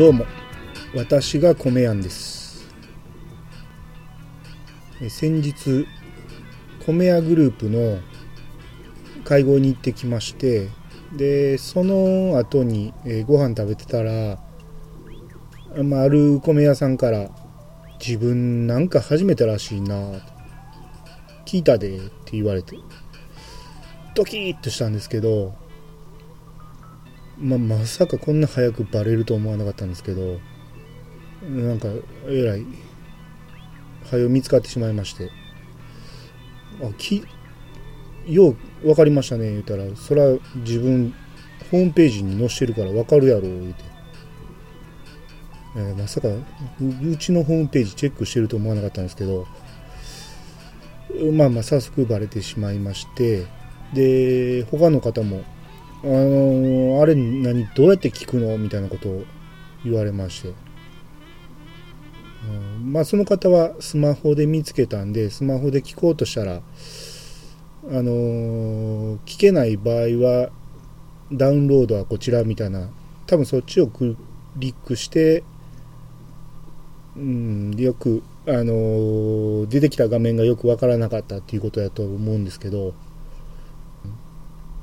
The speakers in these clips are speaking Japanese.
どうも。私が米やんです。先日米屋グループの会合に行ってきましてでその後に、え、ご飯食べてたら、まあ、ある米屋さんから「自分なんか初めてらしいな」聞いたで」って言われてドキッとしたんですけど、まあ、まさかこんな早くバレると思わなかったんですけどなんかえらい早見つかってしまいまして。あきよう分かりましたね言うたら。それは自分ホームページに載してるから分かるやろ言うて、えー、まさかうちのホームページチェックしてると思わなかったんですけど。まあまあ早速バレてしまいまして。で他の方もあのー、あれ何どうやって聞くの？みたいなことを言われまして、うん、まあその方はスマホで見つけたんでスマホで聞こうとしたらあのー、聞けない場合はダウンロードはこちらみたいな多分そっちをクリックしてうんよくあのー、出てきた画面がよくわからなかったっていうことだと思うんですけど、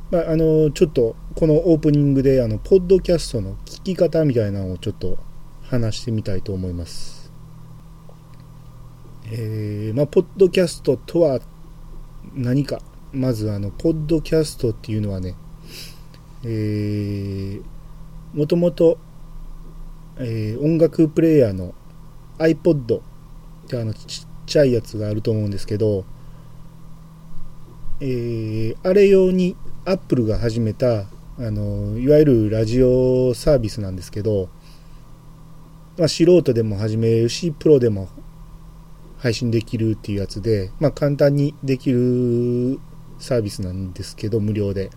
まあ、あのちょっとこのオープニングであのポッドキャストの聞き方みたいなのをちょっと話してみたいと思います。えー、まあ、ポッドキャストとは何かまずあのポッドキャストっていうのはね、えー、もともと、えー、音楽プレーヤーの iPod ってあのちっちゃいやつがあると思うんですけど、えー、あれ用にアップルが始めたあのいわゆるラジオサービスなんですけど、まあ、素人でも始めるしプロでも配信できるっていうやつで、まあ、簡単にできるサービスなんですけど無料で。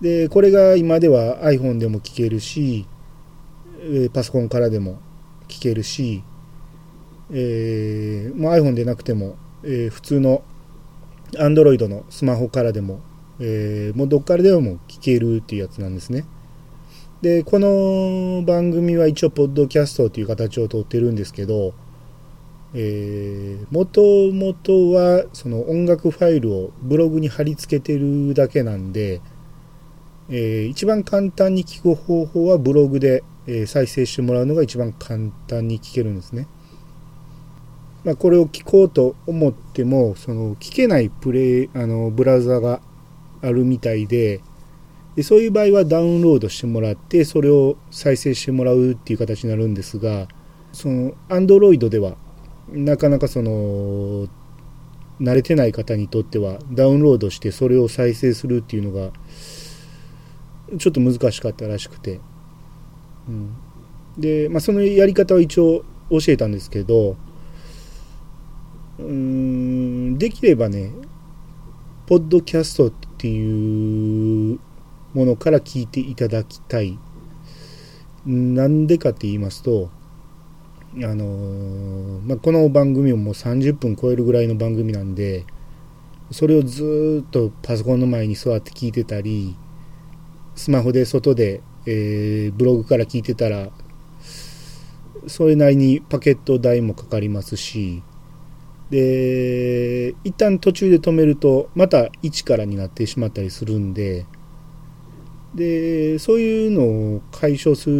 でこれが今では iPhone でも聞けるしパソコンからでも聞けるしえー、もう iPhone でなくても、えー、普通の Android のスマホからでも、えー、もうどっからでも聞けるっていうやつなんですね。で、この番組は一応、ポッドキャストという形をとってるんですけど、えー、もともとはその音楽ファイルをブログに貼り付けてるだけなんで、えー、一番簡単に聞く方法はブログで、えー、再生してもらうのが一番簡単に聞けるんですね。まあ、これを聞こうと思ってもその聞けないプレイあのブラウザがあるみたいででそういう場合はダウンロードしてもらってそれを再生してもらうっていう形になるんですがその Android ではなかなかその慣れてない方にとってはダウンロードしてそれを再生するっていうのがちょっと難しかったらしくて、うん、で、まあ、そのやり方は一応教えたんですけどうんできればねポッドキャストっていうものから聞いていただきたい。なんでかって言いますとあのー、まあ、この番組ももう30分超えるぐらいの番組なんでそれをずっとパソコンの前に座って聞いてたりスマホで外で、えー、ブログから聞いてたらそれなりにパケット代もかかりますしで一旦途中で止めるとまた1からになってしまったりするんででそういうのを解消する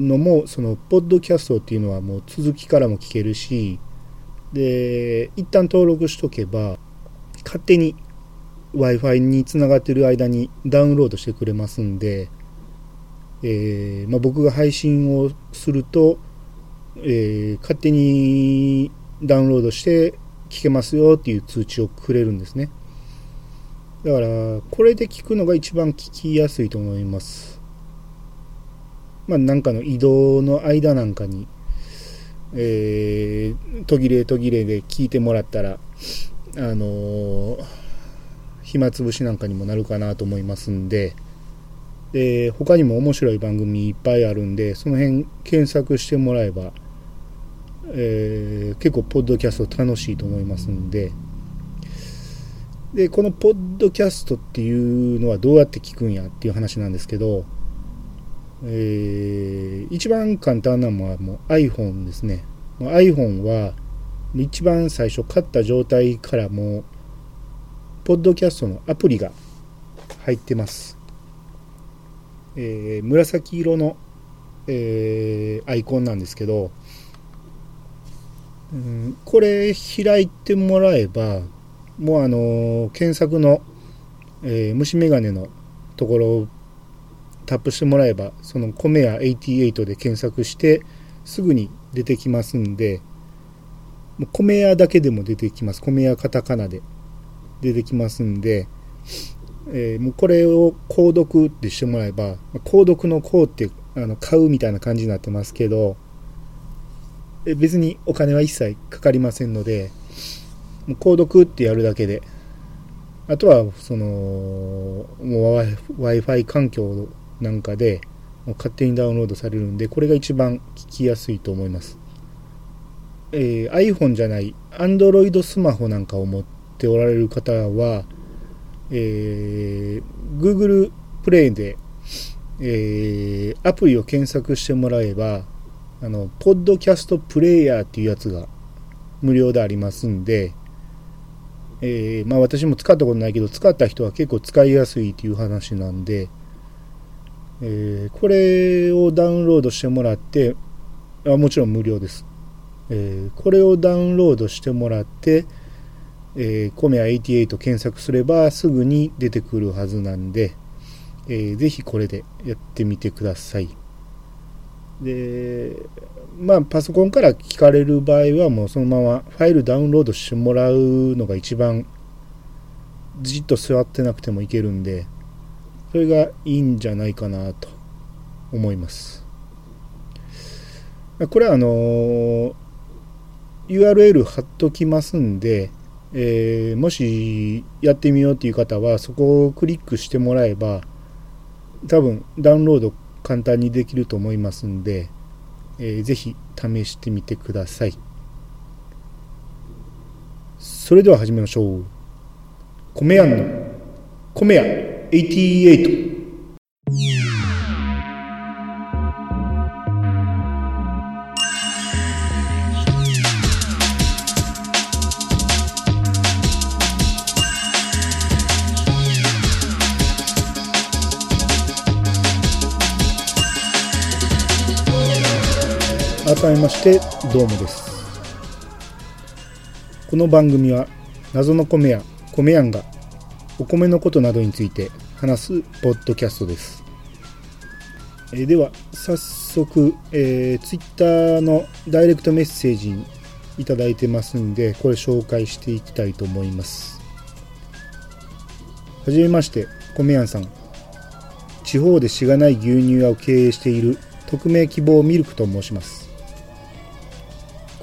のもそのポッドキャストっていうのはもう続きからも聞けるしで一旦登録しとけば勝手に w i f i につながってる間にダウンロードしてくれますんで、えーまあ、僕が配信をすると、えー、勝手にダウンロードして聞けますよっていう通知をくれるんですね。だからこれで聞くのが一番聞きやすいと思います。まあなんかの移動の間なんかにえー、途切れ途切れで聞いてもらったらあのー、暇つぶしなんかにもなるかなと思いますんでで他にも面白い番組いっぱいあるんでその辺検索してもらえばえー、結構ポッドキャスト楽しいと思いますんででこのポッドキャストっていうのはどうやって聞くんやっていう話なんですけどえー、一番簡単なのはもう iPhone ですね。iPhone は一番最初買った状態からもう、ポッドキャストのアプリが入ってます。えー、紫色の、えー、アイコンなんですけど、うん、これ開いてもらえば、もうあの検索の、えー、虫眼鏡のところをタップしてもらえば、そのコメヤ88で検索して、すぐに出てきますんで、もう米屋だけでも出てきます。米屋カタカナで出てきますんで、えー、もうこれを購読ってしてもらえば、購読の購ってあの買うみたいな感じになってますけど、別にお金は一切かかりませんので、もう購読ってやるだけで、あとは、その、Wi-Fi 環境なんかで、もう勝手にダウンロードされるんで、これが一番聞きやすいと思います。えー、iPhone じゃない Android スマホなんかを持っておられる方は、えー、Google プレイで、えー、アプリを検索してもらえば、あの、ポッドキャストプレイヤーっていうやつが無料でありますんで、えー、まあ私も使ったことないけど、使った人は結構使いやすいっていう話なんで、えー、これをダウンロードしてもらってあ、もちろん無料です。えー、これをダウンロードしてもらって、えー、コメア88検索すればすぐに出てくるはずなんで、えー、ぜひこれでやってみてください。で、まあ、パソコンから聞かれる場合はもうそのままファイルダウンロードしてもらうのが一番じっと座ってなくてもいけるんで、それがいいんじゃないかなと思います。これはあの URL 貼っときますんで、えー、もしやってみようっていう方はそこをクリックしてもらえば多分ダウンロード簡単にできると思いますんで、えー、ぜひ試してみてください。それでは始めましょう。米屋の米屋88してどうもです。この番組は謎の米屋米やんがお米のことなどについて話すポッドキャストです、えー、では早速、えー、Twitter のダイレクトメッセージにいただいてますんでこれ紹介していきたいと思います。はじめまして米やんさん。地方でしがない牛乳屋を経営している匿名希望ミルクと申します。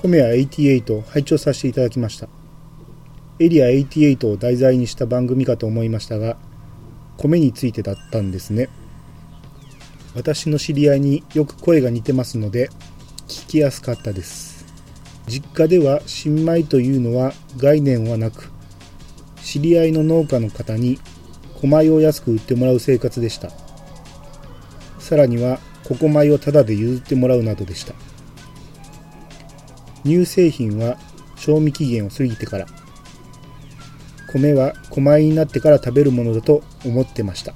コメア88を拝聴させていただきました。エリア88を題材にした番組かと思いましたが、米についてだったんですね。私の知り合いによく声が似てますので、聞きやすかったです。実家では新米というのは概念はなく、知り合いの農家の方に小米を安く売ってもらう生活でした。さらには、ここ米をタダで譲ってもらうなどでした。乳製品は賞味期限を過ぎてから米は狛米になってから食べるものだと思ってました。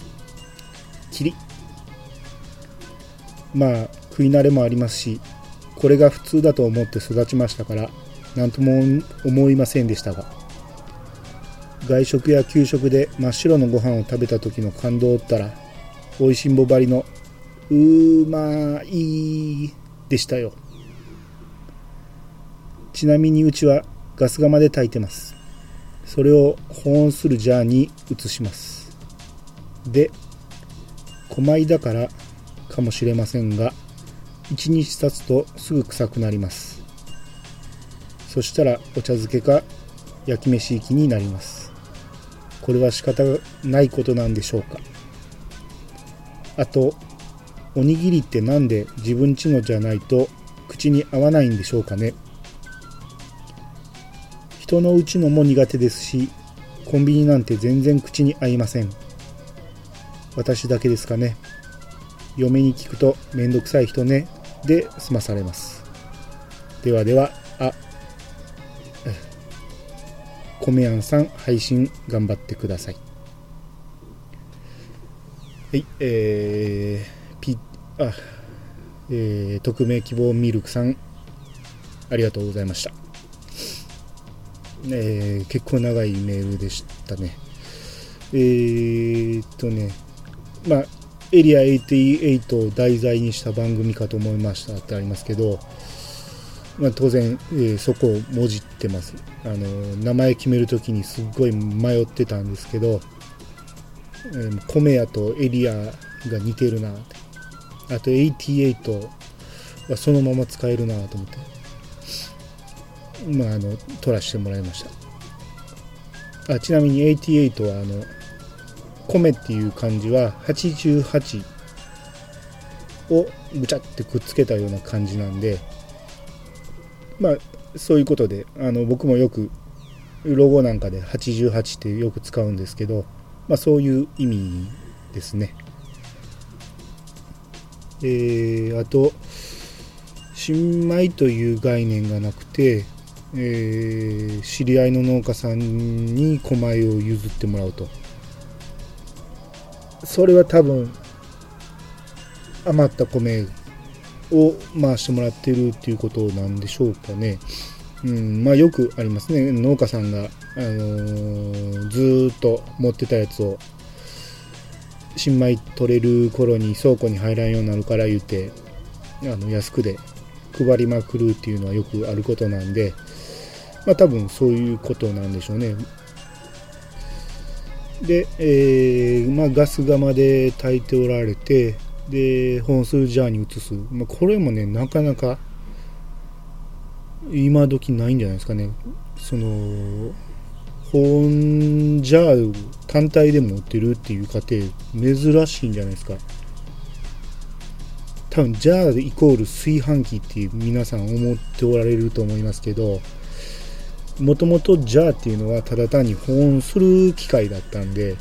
きり。まあ食い慣れもありますしこれが普通だと思って育ちましたから何とも思いませんでしたが。外食や給食で真っ白のご飯を食べた時の感動ったら美味しんぼばりのうーまいでしたよ。ちなみにうちはガス釜で炊いてます。それを保温するジャーに移します。で、小米だからかもしれませんが、1日経つとすぐ臭くなります。そしたらお茶漬けか焼き飯行きになります。これは仕方ないことなんでしょうか。あと、おにぎりって何で自分ちのじゃないと口に合わないんでしょうかね。人のうちのも苦手ですし、コンビニなんて全然口に合いません。私だけですかね。嫁に聞くとめんどくさい人ね。で済まされます。ではではあ米やんさん配信頑張ってください。はいえー、ピあえー、匿名希望ミルクさんありがとうございました。えー、結構長いメールでしたね。えー、っとねまあエリア88を題材にした番組かと思いましたってありますけど、まあ、当然、えー、そこをもじってます。あの名前決めるときにすっごい迷ってたんですけど、えー、米屋とエリアが似てるなあと88はそのまま使えるなと思って。まああの取らせてもらいましたあちなみに88はあの米っていう漢字は88をぐちゃってくっつけたような感じなんでまあそういうことであの僕もよくロゴなんかで88ってよく使うんですけど、まあ、そういう意味ですね。えー、あと新米という概念がなくて、えー、知り合いの農家さんに米を譲ってもらうとそれは多分余った米を回してもらってるっていうことなんでしょうかね。うん、まあよくありますね。農家さんが、あのー、ずっと持ってたやつを新米取れる頃に倉庫に入らんようになるから言うてあの安くで配りまくるっていうのはよくあることなんで、まあ多分そういうことなんでしょうね。で、えー、まあ、ガス釜で炊いておられてで本数ジャーに移す、まあ、これもねなかなか今時ないんじゃないですかね。その保温ジャー単体で持ってるっていう過程珍しいんじゃないですか。多分ジャーイコール炊飯器っていう皆さん思っておられると思いますけどもともとジャーっていうのはただ単に保温する機械だったんで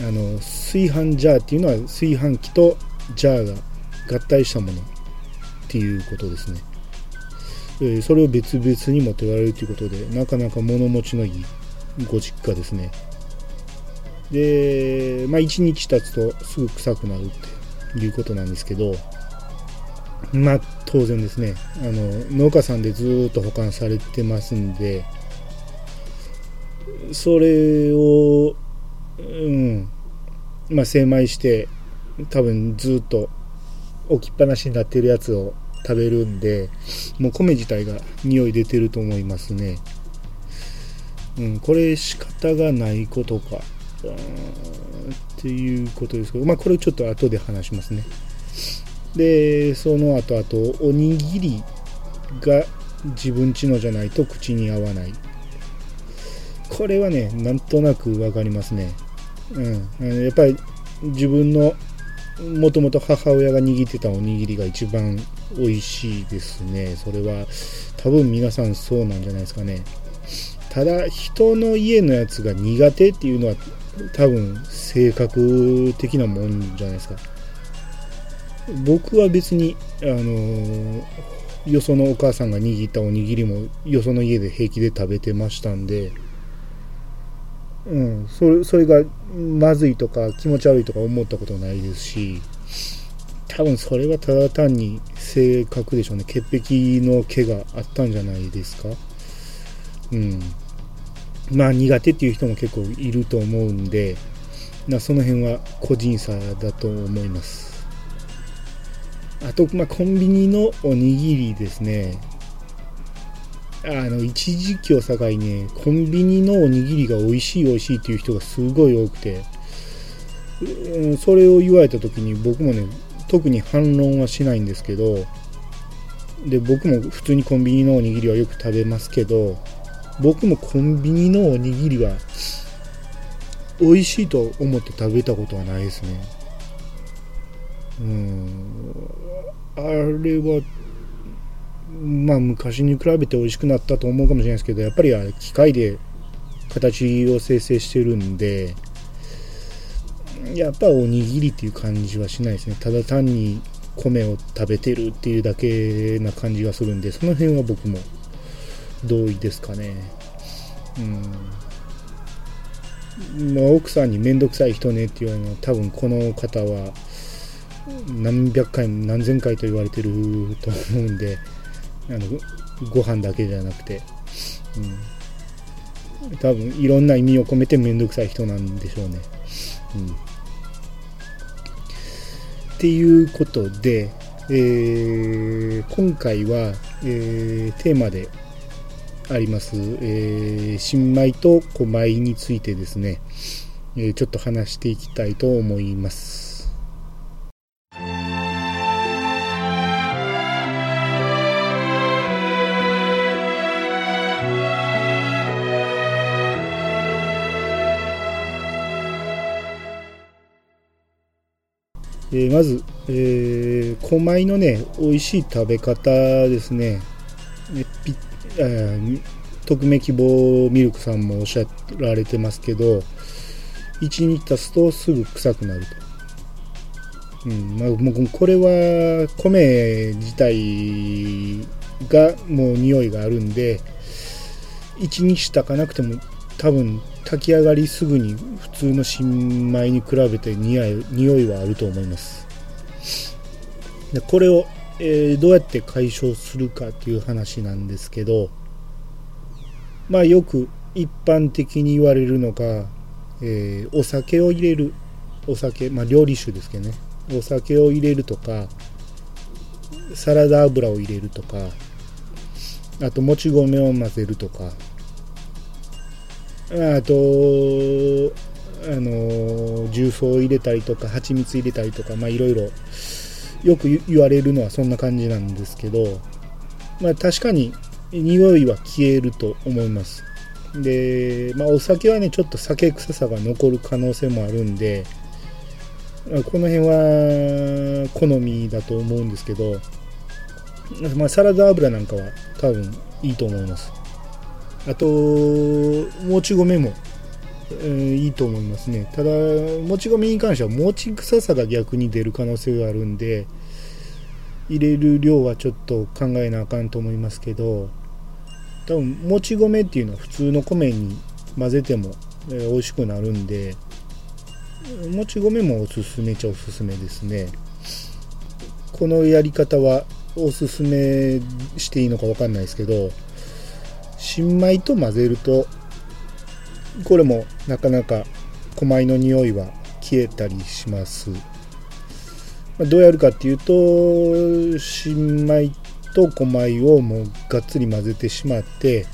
あの炊飯ジャーっていうのは炊飯器とジャーが合体したものっていうことですね、えー、それを別々に持っておられるということでなかなか物持ちのいいご実家ですね。でまあ1日経つとすぐ臭くなるっていうことなんですけどまあ当然ですね。あの農家さんでずっと保管されてますんでそれをうん。まあ精米して多分ずっと置きっぱなしになってるやつを食べるんでもう米自体が匂い出てると思いますね。うんこれ仕方がないことか。っていうことですけどまあこれちょっと後で話しますね。でその後あとおにぎりが自分ちのじゃないと口に合わない。これはねなんとなく分かりますね。うん。やっぱり自分のもともと母親が握ってたおにぎりが一番美味しいですね。それは多分皆さんそうなんじゃないですかね。ただ人の家のやつが苦手っていうのは多分性格的なもんじゃないですか。僕は別にあのよそのお母さんが握ったおにぎりもよその家で平気で食べてましたんで、うん、それそれがまずいとか気持ち悪いとか思ったことないですし多分それはただ単に性格でしょうね。潔癖の毛があったんじゃないですか。うん。まあ苦手っていう人も結構いると思うんでその辺は個人差だと思います。あと、まあ、コンビニのおにぎりですね。あの、一時期を境にね、コンビニのおにぎりが美味しい美味しいっていう人がすごい多くて、うんそれを言われた時に僕もね、特に反論はしないんですけど、で、僕も普通にコンビニのおにぎりはよく食べますけど、僕もコンビニのおにぎりは美味しいと思って食べたことはないですね。うん。あれは、まあ昔に比べて美味しくなったと思うかもしれないですけど、やっぱり機械で形を生成してるんで、やっぱおにぎりっていう感じはしないですね。ただ単に米を食べてるっていうだけな感じがするんでその辺は僕も同意ですかね。うん。まあ、奥さんに面倒くさい人ねって言われるのは多分この方は何百回も何千回と言われてると思うんであのご飯だけじゃなくて、うん、多分いろんな意味を込めて面倒くさい人なんでしょうね。うん、っていうことで、えー、今回は、えー、テーマであります、えー、新米と古米についてですね、えちょっと話していきたいと思います。えー、まず、えー、小米のね、美味しい食べ方ですね。えピえー、匿名希望ミルクさんもおっしゃられてますけど、1日経つとすぐ臭くなると。うんまあ、もうこれは米自体がもう匂いがあるんで、1日炊かなくても多分炊き上がりすぐに普通の新米に比べて匂い匂いはあると思います。でこれを、えー、どうやって解消するかっていう話なんですけどまあよく一般的に言われるのが、えー、お酒を入れるお酒まあ料理酒ですけどね。お酒を入れるとかサラダ油を入れるとかあともち米を混ぜるとか。あとあの重曹を入れたりとか蜂蜜入れたりとかまあいろいろよく言われるのはそんな感じなんですけどまあ確かに匂いは消えると思います。でまあお酒はねちょっと酒臭さが残る可能性もあるんでこの辺は好みだと思うんですけど、まあ、サラダ油なんかは多分いいと思います。あともち米も、えー、いいと思いますね。ただもち米に関してはもち臭さが逆に出る可能性があるんで入れる量はちょっと考えなあかんと思いますけど多分もち米っていうのは普通の米に混ぜても、えー、美味しくなるんでもち米もおすすめちゃおすすめですね。このやり方はおすすめしていいのか分かんないですけど新米と混ぜるとこれもなかなか小米の匂いは消えたりします。どうやるかっていうと新米と小米をもうがっつり混ぜてしまって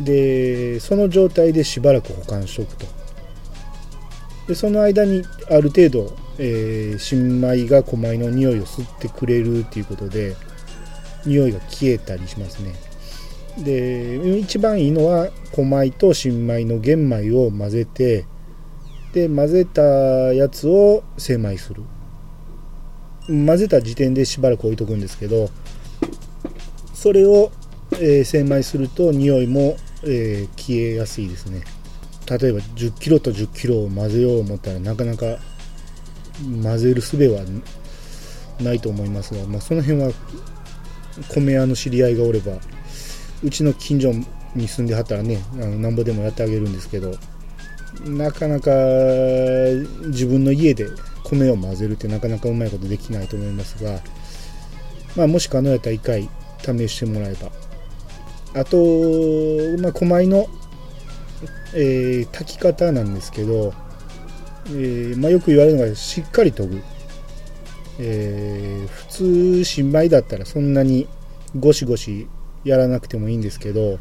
でその状態でしばらく保管しておくと。でその間にある程度、えー、新米が小米の匂いを吸ってくれるっていうことで匂いが消えたりしますね。で一番いいのは小米と新米の玄米を混ぜてで混ぜたやつを精米する。混ぜた時点でしばらく置いとくんですけどそれを、えー、精米すると匂いも、えー、消えやすいですね。例えば 10kg と 10kg を混ぜよう思ったらなかなか混ぜる術はないと思いますが、まあ、その辺は米屋の知り合いがおればうちの近所に住んではったらねあのなんぼでもやってあげるんですけどなかなか自分の家で米を混ぜるってなかなかうまいことできないと思いますが、まあ、もし可能やったら1回試してもらえば。あと、まあ、米の、えー、炊き方なんですけど、えー、まあ、よく言われるのがしっかり研ぐ、えー、普通新米だったらそんなにゴシゴシやらなくてもいいんですけど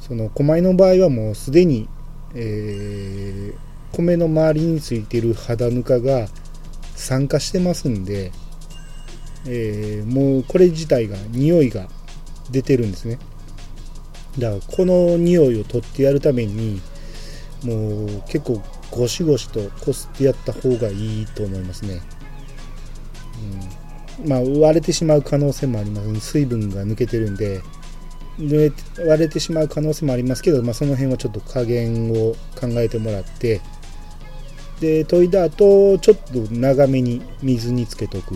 その米の場合はもうすでに、えー、米の周りについてる肌ぬかが酸化してますんで、えー、もうこれ自体が匂いが出てるんですね。だからこの匂いを取ってやるためにもう結構ゴシゴシとこすってやった方がいいと思いますね、うん。まあ、割れてしまう可能性もあります。水分が抜けてるんで。割れてしまう可能性もありますけど、まあ、その辺はちょっと加減を考えてもらって。で研いだ後ちょっと長めに水につけとく、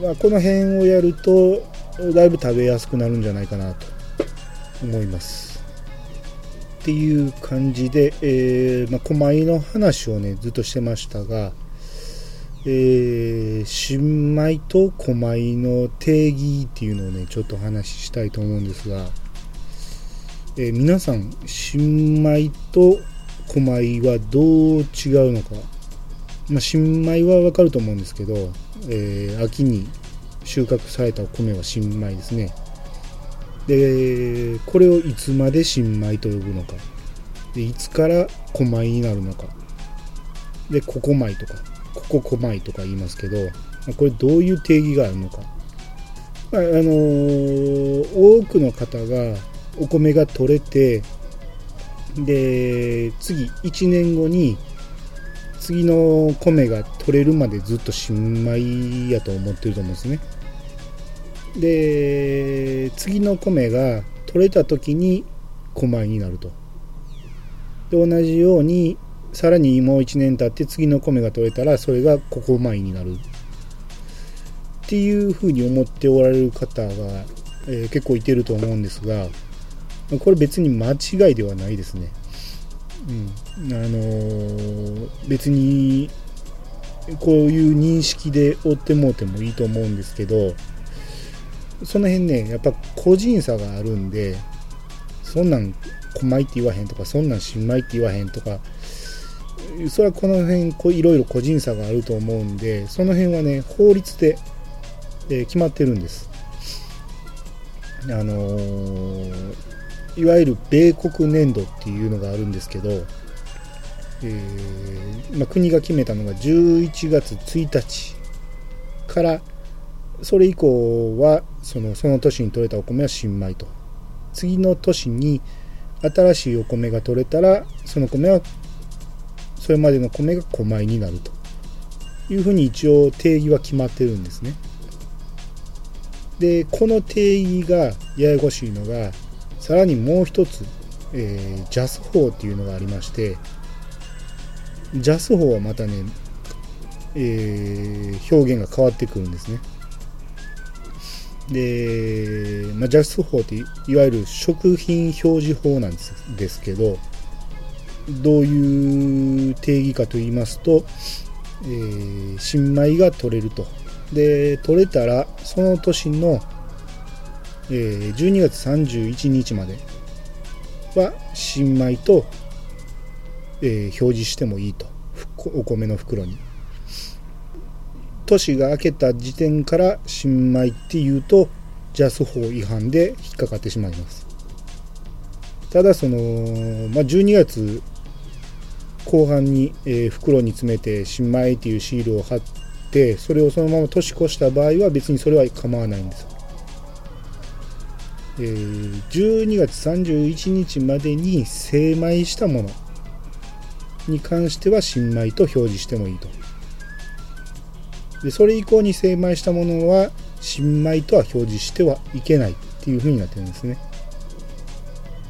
まあ、この辺をやるとだいぶ食べやすくなるんじゃないかなと。思います。っていう感じで、えーまあ、狛江の話をねずっとしてましたがえー、新米と狛米の定義っていうのをねちょっと話ししたいと思うんですが、えー、皆さん新米と狛米はどう違うのか、まあ、新米はわかると思うんですけど、えー、秋に収穫されたお米は新米ですね。でこれをいつまで新米と呼ぶのか。でいつから狛米になるのか。でここ米とか。ここ米とか言いますけどこれどういう定義があるのか、まあ、あのー、多くの方がお米が取れてで次1年後に次の米が取れるまでずっと新米やと思ってると思うんですね。で次の米が取れた時に米になると。で同じようにさらにもう1年経って次の米が取れたらそれがここ米になるっていうふうに思っておられる方が、えー、結構いてると思うんですがこれ別に間違いではないですね。うん、あのー、別にこういう認識で追ってもうてもいいと思うんですけどその辺ねやっぱ個人差があるんでそんなん小米って言わへんとかそんなん新米って言わへんとかそれはこの辺こいろいろ個人差があると思うんでその辺はね法律で、えー、決まってるんです。あのー、いわゆる米国年度っていうのがあるんですけど、えー、まあ、国が決めたのが11月1日からそれ以降はそのその年に取れたお米は新米と。次の年に新しいお米が取れたらその米はそれまでの米が小米になるというふうに一応定義は決まってるんですね。でこの定義がややこしいのがさらにもう一つ、えー、ジャス法っていうのがありましてジャス法はまたね、えー、表現が変わってくるんですね。で、まあ、ジャス法っていわゆる食品表示法なんですですけどどういう定義かと言いますと、えー、新米が取れると。で、取れたら、その年の、えー、12月31日までは新米と、えー、表示してもいいと。お米の袋に。年が明けた時点から新米っていうと、ジャス法違反で引っかかってしまいます。ただその、まあ、12月後半に、え、袋に詰めて新米っていうシールを貼ってそれをそのまま年越した場合は別にそれは構わないんです、えー、12月31日までに精米したものに関しては新米と表示してもいいと。でそれ以降に精米したものは新米とは表示してはいけないっていうふうになってるんですね。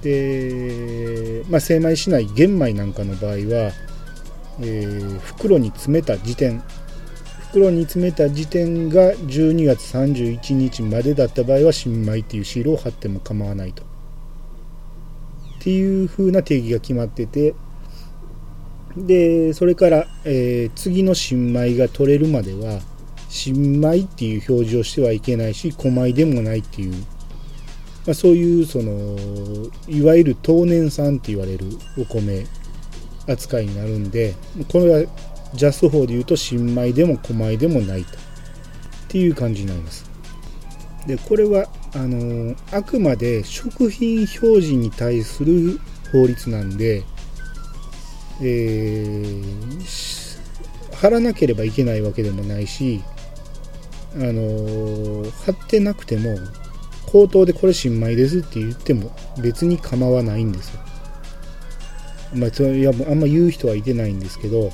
で、まあ、精米しない玄米なんかの場合は、えー、袋に詰めた時点袋に詰めた時点が12月31日までだった場合は新米っていうシールを貼っても構わないと。っていう風な定義が決まっててでそれから、えー、次の新米が取れるまでは新米っていう表示をしてはいけないし小米でもないっていうまあ、そういうそのいわゆる当年産って言われるお米扱いになるんでこれはジャスト法で言うと新米でも小米でもないと。っていう感じになります。でこれはあのあくまで食品表示に対する法律なんで、えー、貼らなければいけないわけでもないしあの貼ってなくても口頭でこれ新米ですって言っても別に構わないんですよ。まあ、そいやあんま言う人はいてないんですけど、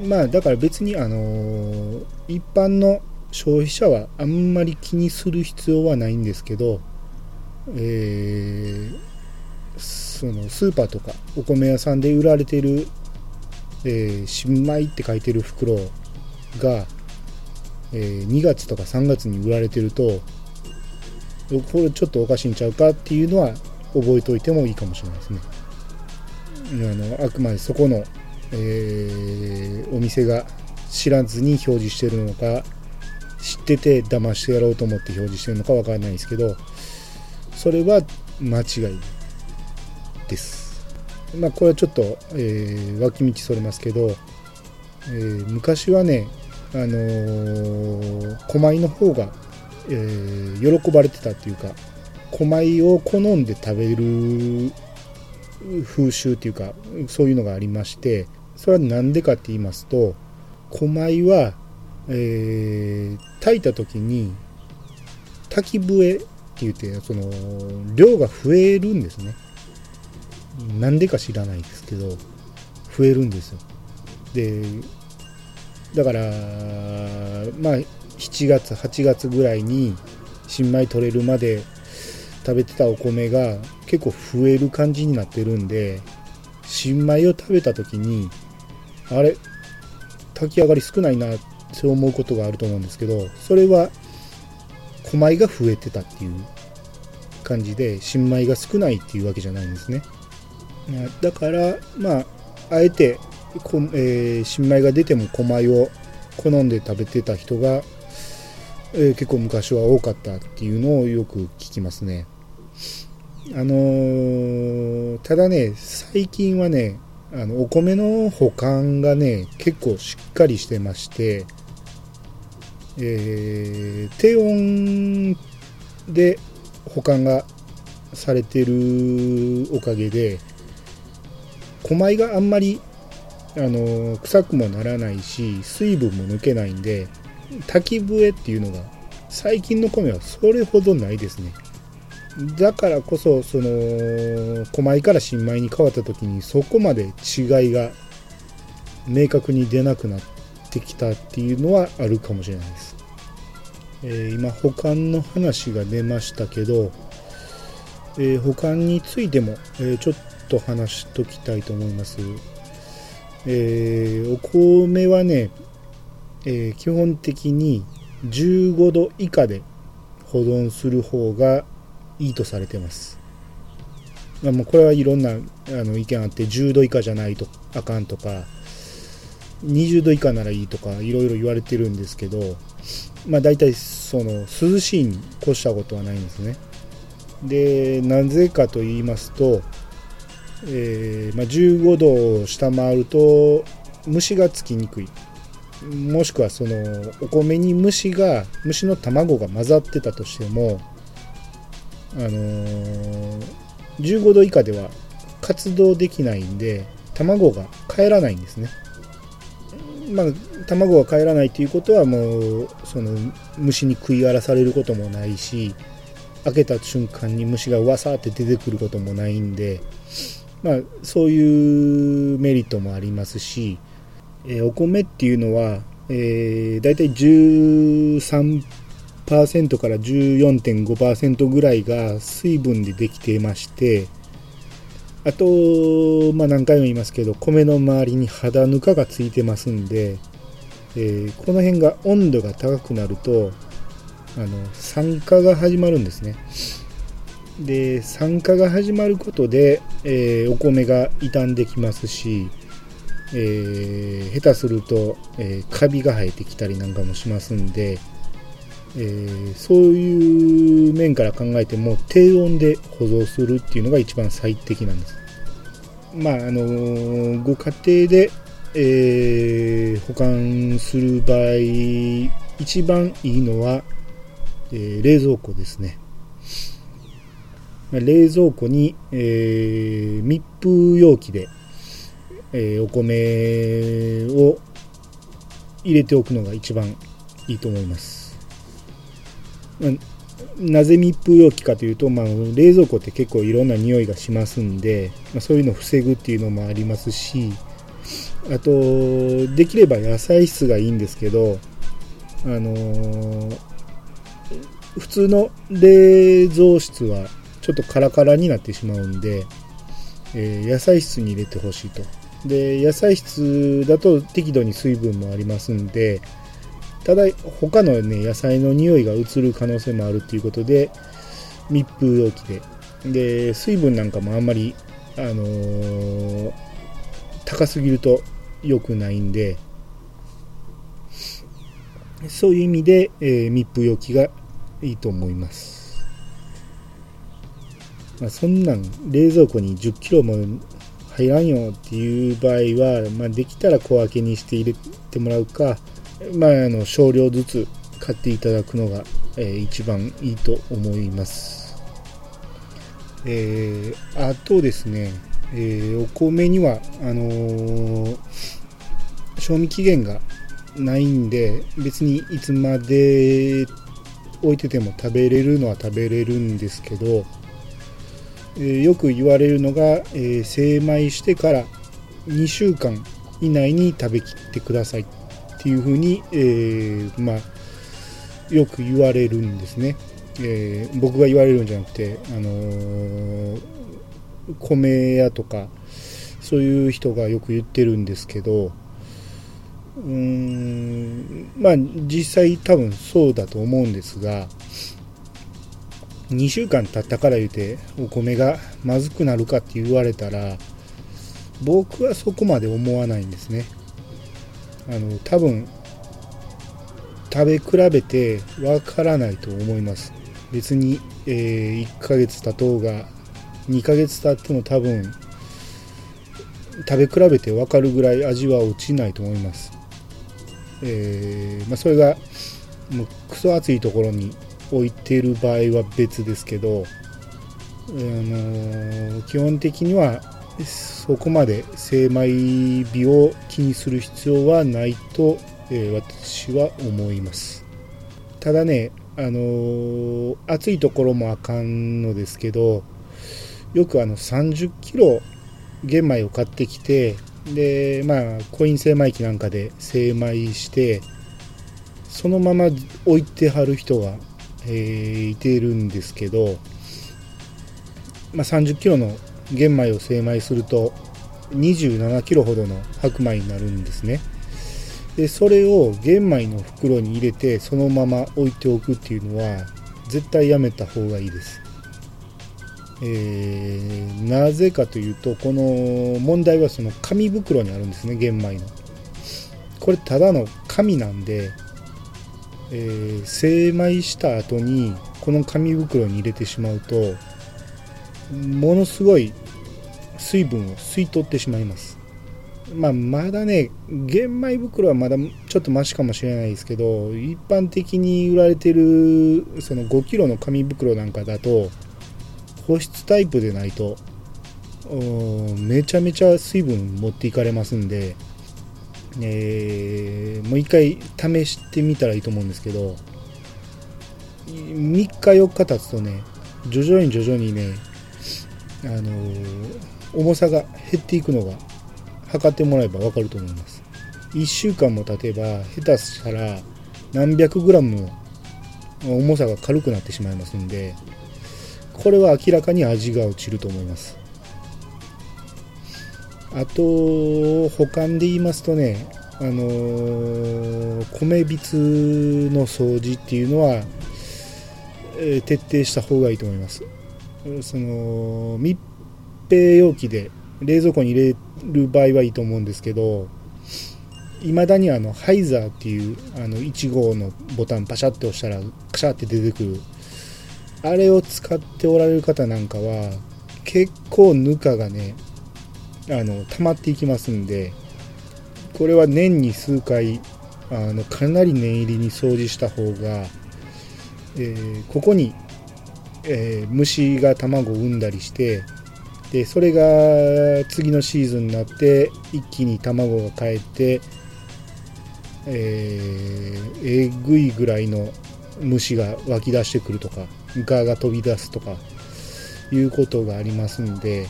うん、まあだから別にあのー、一般の消費者はあんまり気にする必要はないんですけど、えー、そのスーパーとかお米屋さんで売られてるえー、新米って書いてる袋が、えー、2月とか3月に売られてるとこれちょっとおかしいんちゃうかっていうのは覚えておいてもいいかもしれないですね。あのあくまでそこの、えー、お店が知らずに表示してるのか知ってて騙してやろうと思って表示してるのか分からないですけどそれは間違いです。まあこれはちょっと、えー、脇道それますけど、えー、昔はねあのー、狛江の方が、えー、喜ばれてたっていうか狛江を好んで食べる風習っていうかそういうのがありましてそれは何でかって言いますと狛江は、えー、炊いた時に炊き笛って言ってその量が増えるんですね。なんでか知らないですけど増えるんですよ。でだからまあ7月8月ぐらいに新米取れるまで食べてたお米が結構増える感じになってるんで新米を食べた時にあれ炊き上がり少ないなって思うことがあると思うんですけどそれは小米が増えてたっていう感じで新米が少ないっていうわけじゃないんですね。だからまああえてこ、えー、新米が出ても小米を好んで食べてた人が、え、結構昔は多かったっていうのをよく聞きますね。あのー、ただね最近はねあのお米の保管がね結構しっかりしてまして、えー、低温で保管がされてるおかげで小米があんまりあの臭くもならないし水分も抜けないんで炊き笛っていうのが最近の米はそれほどないですね。だからこそその小米から新米に変わった時にそこまで違いが明確に出なくなってきたっていうのはあるかもしれないです、えー、今保管の話が出ましたけど、えー、保管についても、えー、ちょっと話しときたいと思います、えお米はね、え基本的に15度以下で保存する方がいいとされてます。まあ、もうこれはいろんなあの意見あって10度以下じゃないとあかんとか20度以下ならいいとかいろいろ言われてるんですけど、まあ、大体その涼しいに越したことはないんですね。でなぜかと言いますと、えー、まあ、15度を下回ると虫がつきにくいもしくはそのお米に虫が虫の卵が混ざってたとしてもあのー、15度以下では活動できないんで卵が帰らないんですね。まあ、卵が帰らないということはもうその虫に食い荒らされることもないし開けた瞬間に虫がわさって出てくることもないんで、まあ、そういうメリットもありますし、え、お米っていうのは、えー、大体13%から14.5%ぐらいが水分でできていましてあと、まあ、何回も言いますけど米の周りに肌ぬかがついてますんで、えー、この辺が温度が高くなるとあの酸化が始まるんですね。で酸化が始まることで、えー、お米が傷んできますし、えー、下手すると、えー、カビが生えてきたりなんかもしますんで、えー、そういう面から考えても低温で保存するっていうのが一番最適なんです。まああのご家庭で、えー、保管する場合一番いいのは、えー、冷蔵庫ですね。冷蔵庫に、えー、密封容器で、えー、お米を入れておくのが一番いいと思います。まあ、なぜ密封容器かというと、まあ、冷蔵庫って結構いろんな匂いがしますんで、まあ、そういうのを防ぐっていうのもありますしあとできれば野菜室がいいんですけどあのー、普通の冷蔵室はちょっとカラカラになってしまうんで、えー、野菜室に入れてほしいとで野菜室だと適度に水分もありますんでただ他のね野菜の匂いが移る可能性もあるっていうことで密封容器で。で水分なんかもあんまりあのー、高すぎると良くないんでそういう意味で、えー、密封容器がいいと思います、まあ、そんなん冷蔵庫に1 0キロも入らんよっていう場合は、まあ、できたら小分けにして入れてもらうか、まあ、あの少量ずつ買っていただくのが、えー、一番いいと思います。えー、あとですね、えー、お米にはあのー、賞味期限がないんで別にいつまで置いてても食べれるのは食べれるんですけど、えよく言われるのが、え精米してから2週間以内に食べきってくださいっていうふうに、えー、まあ、よく言われるんですね、えー、僕が言われるんじゃなくて、あのー、米屋とかそういう人がよく言ってるんですけどうーんまあ実際多分そうだと思うんですが2週間経ったから言うてお米がまずくなるかって言われたら僕はそこまで思わないんですね。あの多分食べ比べてわからないと思います。別に、えー、1ヶ月経とうが2ヶ月経っても多分食べ比べて分かるぐらい味は落ちないと思います、えー、まあ、それがもうクソ暑いところに置いてる場合は別ですけど、あの基本的にはそこまで精米日を気にする必要はないと、えー、私は思います。ただねあのー、暑いところもあかんのですけどよくあの30キロ玄米を買ってきてでまあコイン精米機なんかで精米してそのまま置いてはる人がえー、いてるんですけど、まあ、30キロの玄米を精米すると27キロほどの白米になるんですね。でそれを玄米の袋に入れてそのまま置いておくっていうのは絶対やめた方がいいです、えー、なぜかというとこの問題はその紙袋にあるんですね玄米の。これただの紙なんでえー、精米した後にこの紙袋に入れてしまうとものすごい水分を吸い取ってしまいます。まあ、まだね玄米袋はまだちょっとマシかもしれないですけど一般的に売られてるその 5kg の紙袋なんかだと保湿タイプでないとめちゃめちゃ水分持っていかれますんでえー、もう一回試してみたらいいと思うんですけど3日4日経つとね徐々に徐々にねあのー、重さが減っていくのが測ってもらえば分かると思います。1週間も経てば下手したら何百グラムも重さが軽くなってしまいますんでこれは明らかに味が落ちると思います。あと保管で言いますとねあのー、米びつの掃除っていうのは、えー、徹底した方がいいと思います。その密閉容器で冷蔵庫に入れる場合はいいと思うんですけどいまだにあのハイザーっていうあの1号のボタンパシャって押したらカシャって出てくる。あれを使っておられる方なんかは結構ぬかがねあの溜まっていきますんでこれは年に数回あのかなり念入りに掃除した方が、えー、ここに、えー、虫が卵を産んだりしてでそれが次のシーズンになって一気に卵がかえってえー、えぐいぐらいの虫が湧き出してくるとかガが飛び出すとかいうことがありますんで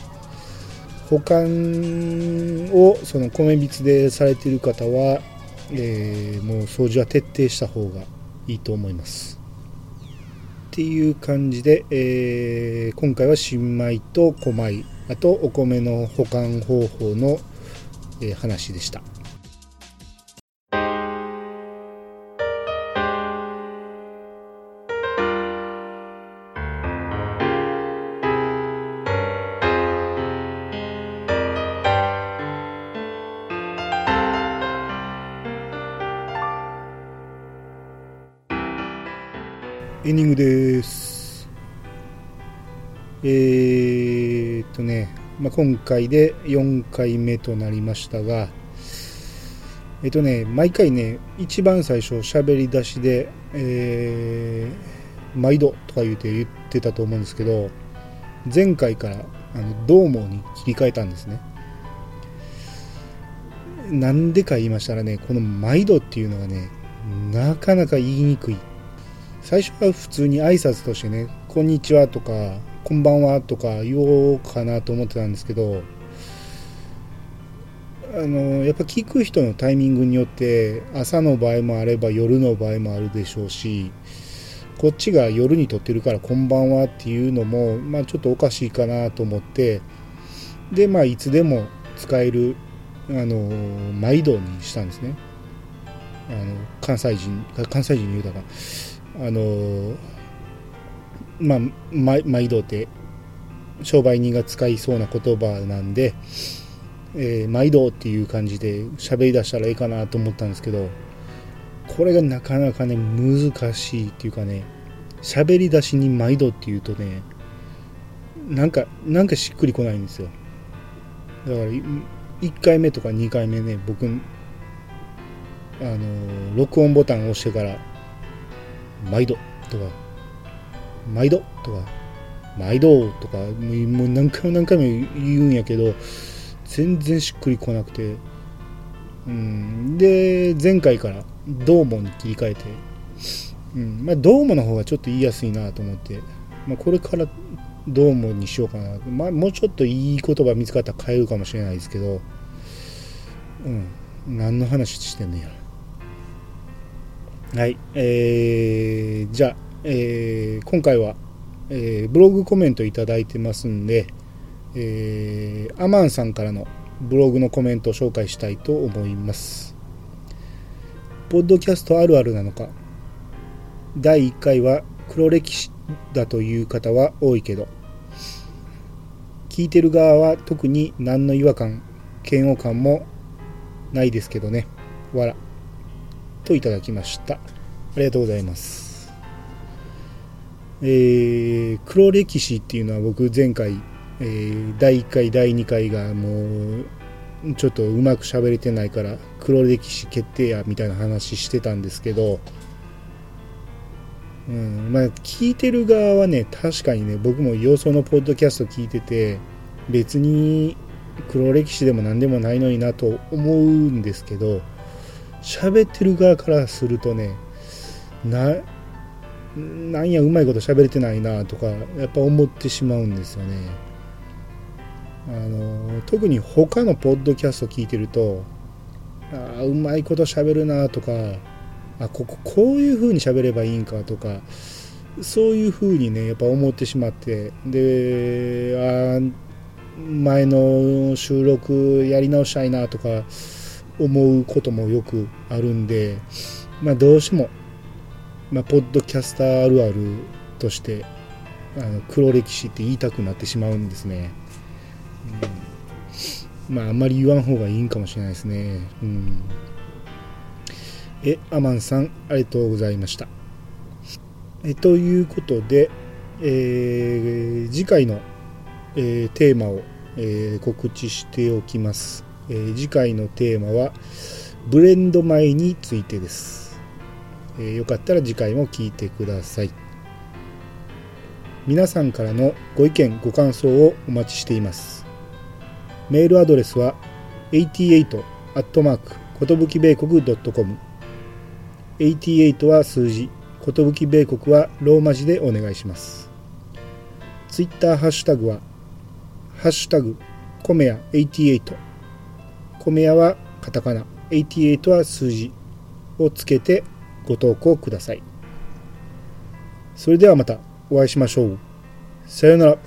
保管をその米びつでされている方は、えー、もう掃除は徹底した方がいいと思います。っていう感じで、えー、今回は新米と小米あとお米の保管方法の、え、話でした。エンディングです。えー、っとね、まあ、今回で4回目となりましたが、えっとね、毎回ね、一番最初喋り出しで、えー、毎度とか言うて言ってたと思うんですけど、前回からあのどうもに切り替えたんですね。なんでか言いましたらね、この毎度っていうのがね、なかなか言いにくい最初は普通に挨拶としてね、こんにちはとか、こんばんはとか言おうかなと思ってたんですけど、あのやっぱ聞く人のタイミングによって朝の場合もあれば夜の場合もあるでしょうしこっちが夜に撮ってるからこんばんはっていうのも、まあ、ちょっとおかしいかなと思ってでまあいつでも使えるあの毎度にしたんですね。あの関西人関西人に言うたかあのまあ、毎度って商売人が使いそうな言葉なんで、えー、毎度っていう感じで喋り出したらいいかなと思ったんですけどこれがなかなかね難しいっていうかね喋り出しに毎度っていうとねなんかなんかしっくりこないんですよ。だから1回目とか2回目ね僕あの録音ボタンを押してから毎度とか、毎度とか、毎度とか、もう何回も何回も言うんやけど、全然しっくりこなくて、うん、で、前回からどうもに切り替えて、うん。まあ、どうもの方がちょっと言いやすいなと思って、まあ、これからどうもにしようかな、まあ、もうちょっといい言葉見つかったら変えるかもしれないですけど、うん、何の話してんねや。はい、えー、じゃあ、えー、今回は、えー、ブログコメントいただいてますんで、えー、アマンさんからのブログのコメントを紹介したいと思います。ポッドキャストあるあるなのか。第1回は黒歴史だという方は多いけど。聞いてる側は特に何の違和感嫌悪感もないですけどね。わらといただきました。ありがとうございます。えー、黒歴史っていうのは僕前回、えー、第1回第2回がもうちょっとうまく喋れてないから黒歴史決定やみたいな話してたんですけどうんまあ、聞いてる側はね確かにね僕もよそのポッドキャスト聞いてて別に黒歴史でも何でもないのになと思うんですけど喋ってる側からするとねななんやうまいこと喋れてないなとかやっぱ思ってしまうんですよね。あの特に他のポッドキャスト聞いてるとああうまいこと喋るなとかあこここういう風に喋ればいいんかとかそういう風にねやっぱ思ってしまってであ前の収録やり直したいなとか思うこともよくあるんで、まあ、どうしても、まあ、ポッドキャスターあるあるとしてあの黒歴史って言いたくなってしまうんですね、うん、まああんまり言わん方がいいんかもしれないですね、うん、えアマンさんありがとうございました。えということで、えー、次回の、えー、テーマを、えー、告知しておきます。えー、次回のテーマはブレンド米についてです、えー、よかったら次回も聞いてください。皆さんからのご意見ご感想をお待ちしています。メールアドレスは88アットマークことぶき米国 .com 88は数字。ことぶき米国はローマ字でお願いします。ツイッターハッシュタグはハッシュタグコメヤ88米屋はカタカナ、88は数字をつけてご投稿ください。それではまたお会いしましょう。さようなら。